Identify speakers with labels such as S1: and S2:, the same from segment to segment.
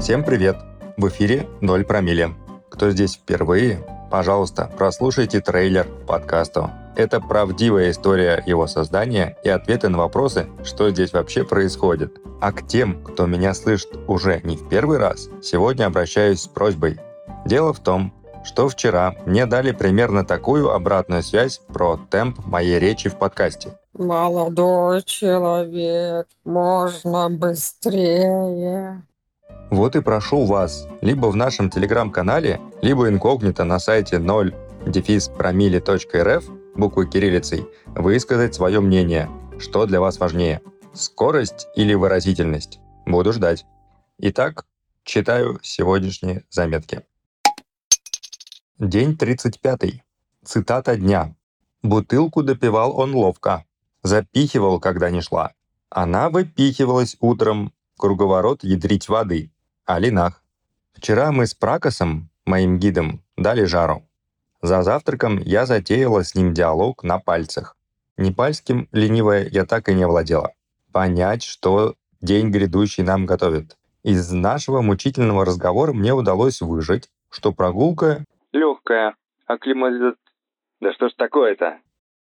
S1: Всем привет! В эфире «Ноль промилле». Кто здесь впервые, пожалуйста, прослушайте трейлер подкасту. Это правдивая история его создания и ответы на вопросы, что здесь вообще происходит. А к тем, кто меня слышит уже не в первый раз, сегодня обращаюсь с просьбой. Дело в том, что вчера мне дали примерно такую обратную связь про темп моей речи в подкасте.
S2: Молодой человек, можно быстрее.
S1: Вот и прошу вас, либо в нашем телеграм-канале, либо инкогнито на сайте 0 дефис промили.рф буквы кириллицей высказать свое мнение, что для вас важнее – скорость или выразительность. Буду ждать. Итак, читаю сегодняшние заметки. День 35. Цитата дня. Бутылку допивал он ловко. Запихивал, когда не шла. Она выпихивалась утром, круговорот ядрить воды. О линах. Вчера мы с Пракосом, моим гидом, дали жару. За завтраком я затеяла с ним диалог на пальцах. Непальским ленивая я так и не владела. Понять, что день грядущий нам готовит. Из нашего мучительного разговора мне удалось выжить, что прогулка
S3: легкая, акклиматиза... Да что ж такое-то?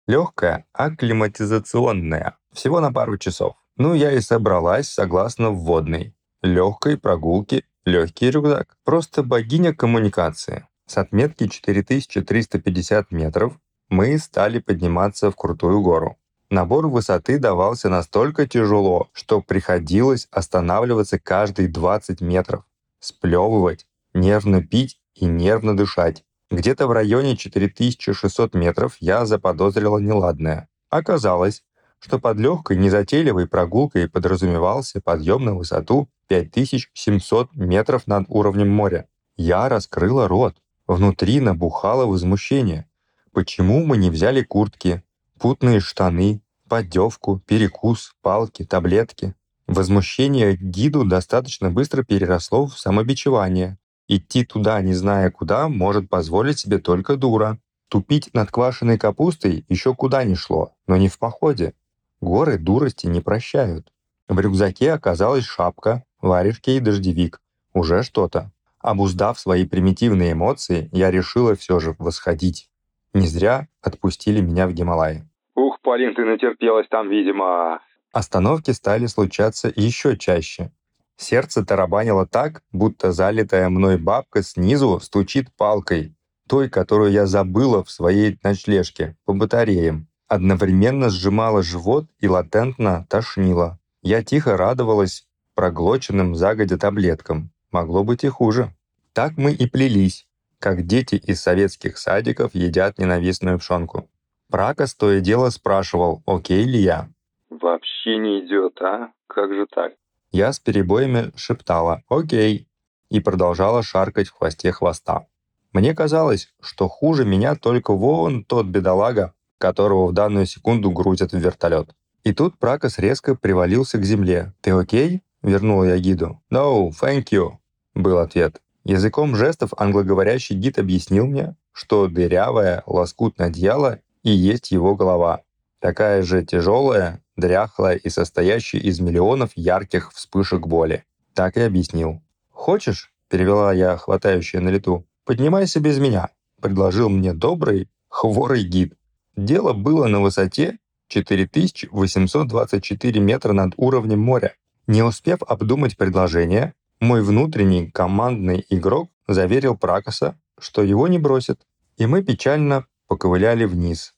S1: Легкая, акклиматизационная. Всего на пару часов. Ну, я и собралась согласно вводной. Легкой прогулки, легкий рюкзак. Просто богиня коммуникации. С отметки 4350 метров мы стали подниматься в крутую гору. Набор высоты давался настолько тяжело, что приходилось останавливаться каждые 20 метров, сплевывать, нервно пить и нервно дышать. Где-то в районе 4600 метров я заподозрила неладное. Оказалось, что под легкой незатейливой прогулкой подразумевался подъем на высоту 5700 метров над уровнем моря. Я раскрыла рот. Внутри набухало возмущение. Почему мы не взяли куртки, путные штаны, поддевку, перекус, палки, таблетки? Возмущение гиду достаточно быстро переросло в самобичевание. Идти туда, не зная куда, может позволить себе только дура. Тупить над квашеной капустой еще куда ни шло, но не в походе. Горы дурости не прощают. В рюкзаке оказалась шапка, варежки и дождевик. Уже что-то. Обуздав свои примитивные эмоции, я решила все же восходить. Не зря отпустили меня в Гималай.
S3: Ух, Полин, ты натерпелась там, видимо.
S1: Остановки стали случаться еще чаще. Сердце тарабанило так, будто залитая мной бабка снизу стучит палкой, той, которую я забыла в своей ночлежке, по батареям. Одновременно сжимала живот и латентно тошнило. Я тихо радовалась проглоченным загодя таблеткам. Могло быть и хуже. Так мы и плелись, как дети из советских садиков едят ненавистную пшенку. Прака то и дело спрашивал, окей ли я.
S3: Вообще не идет, а? Как же так?
S1: Я с перебоями шептала «Окей» и продолжала шаркать в хвосте хвоста. Мне казалось, что хуже меня только вон тот бедолага, которого в данную секунду грузят в вертолет. И тут Пракос резко привалился к земле. «Ты окей?» — вернула я гиду. «No, thank you», — был ответ. Языком жестов англоговорящий гид объяснил мне, что дырявое лоскутное одеяло и есть его голова. Такая же тяжелая, дряхлая и состоящая из миллионов ярких вспышек боли. Так и объяснил. «Хочешь?» — перевела я, хватающая на лету. «Поднимайся без меня», — предложил мне добрый, хворый гид. Дело было на высоте 4824 метра над уровнем моря. Не успев обдумать предложение, мой внутренний командный игрок заверил Пракоса, что его не бросит, и мы печально поковыляли вниз,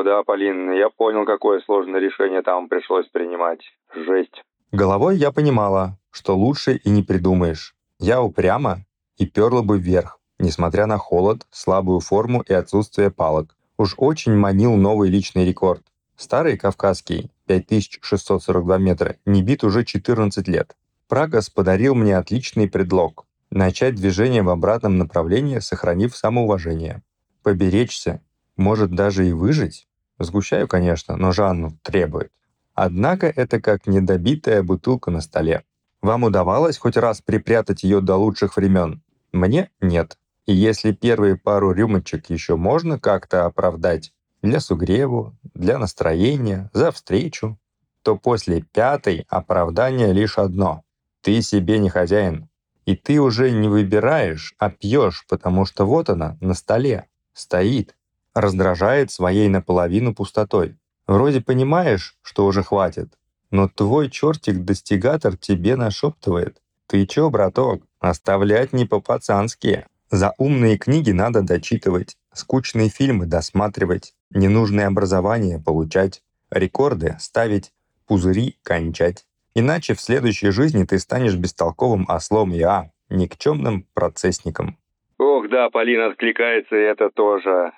S3: Ого, да, Полин, я понял, какое сложное решение там пришлось принимать. Жесть.
S1: Головой я понимала, что лучше и не придумаешь. Я упрямо и перла бы вверх, несмотря на холод, слабую форму и отсутствие палок. Уж очень манил новый личный рекорд. Старый кавказский, 5642 метра, не бит уже 14 лет. Прагас подарил мне отличный предлог – начать движение в обратном направлении, сохранив самоуважение. Поберечься может даже и выжить. Сгущаю, конечно, но Жанну требует. Однако это как недобитая бутылка на столе. Вам удавалось хоть раз припрятать ее до лучших времен? Мне нет. И если первые пару рюмочек еще можно как-то оправдать для сугреву, для настроения, за встречу, то после пятой оправдание лишь одно. Ты себе не хозяин. И ты уже не выбираешь, а пьешь, потому что вот она, на столе, стоит, раздражает своей наполовину пустотой. Вроде понимаешь, что уже хватит, но твой чертик-достигатор тебе нашептывает. Ты чё, браток, оставлять не по-пацански. За умные книги надо дочитывать, скучные фильмы досматривать, ненужное образование получать, рекорды ставить, пузыри кончать. Иначе в следующей жизни ты станешь бестолковым ослом Я, никчемным процессником.
S3: Ох, да, Полина откликается, и это тоже.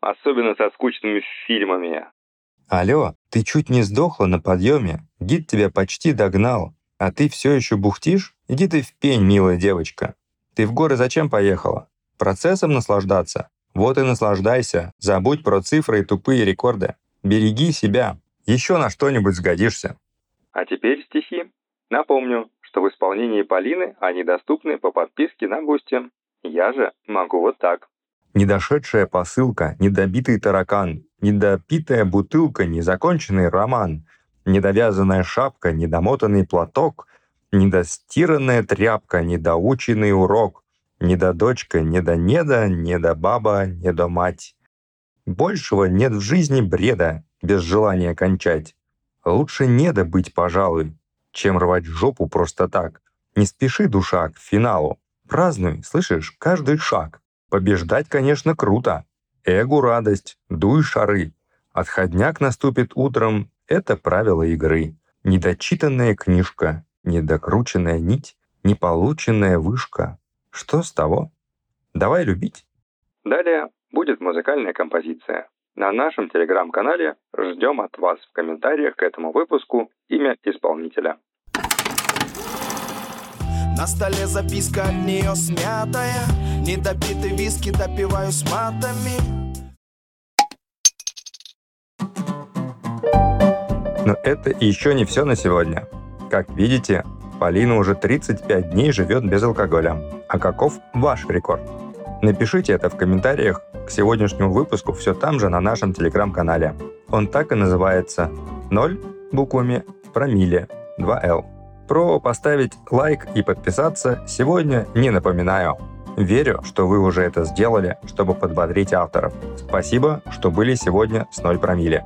S3: Особенно со скучными фильмами.
S1: Алло, ты чуть не сдохла на подъеме, гид тебя почти догнал, а ты все еще бухтишь? Иди ты в пень, милая девочка. Ты в горы зачем поехала? Процессом наслаждаться? Вот и наслаждайся. Забудь про цифры и тупые рекорды. Береги себя. Еще на что-нибудь сгодишься.
S3: А теперь стихи. Напомню, что в исполнении Полины они доступны по подписке на Boosty. Я же могу вот так.
S1: Недошедшая посылка, недобитый таракан, недопитая бутылка, незаконченный роман, недовязанная шапка, недомотанный платок, недостиранная тряпка, недоученный урок, недодочка, недонеда, недобаба, недомать. Большего нет в жизни бреда, без желания кончать. Лучше недо быть, пожалуй, чем рвать жопу просто так. Не спеши, душа, к финалу. Празднуй, слышишь, каждый шаг. Побеждать, конечно, круто. Эгу радость, дуй шары. Отходняк наступит утром — это правило игры. Недочитанная книжка, недокрученная нить, неполученная вышка. Что с того? Давай любить.
S3: Далее будет музыкальная композиция. На нашем телеграм-канале ждем от вас в комментариях к этому выпуску имя исполнителя.
S4: На столе записка от нее смятая Недопитый виски допиваю с матами
S1: Но это еще не все на сегодня. Как видите, Полина уже 35 дней живет без алкоголя. А каков ваш рекорд? Напишите это в комментариях к сегодняшнему выпуску все там же на нашем телеграм-канале. Он так и называется 0 буквами промилле 2L. Про поставить лайк и подписаться сегодня не напоминаю. Верю, что вы уже это сделали, чтобы подбодрить авторов. Спасибо, что были сегодня с 0 промилле.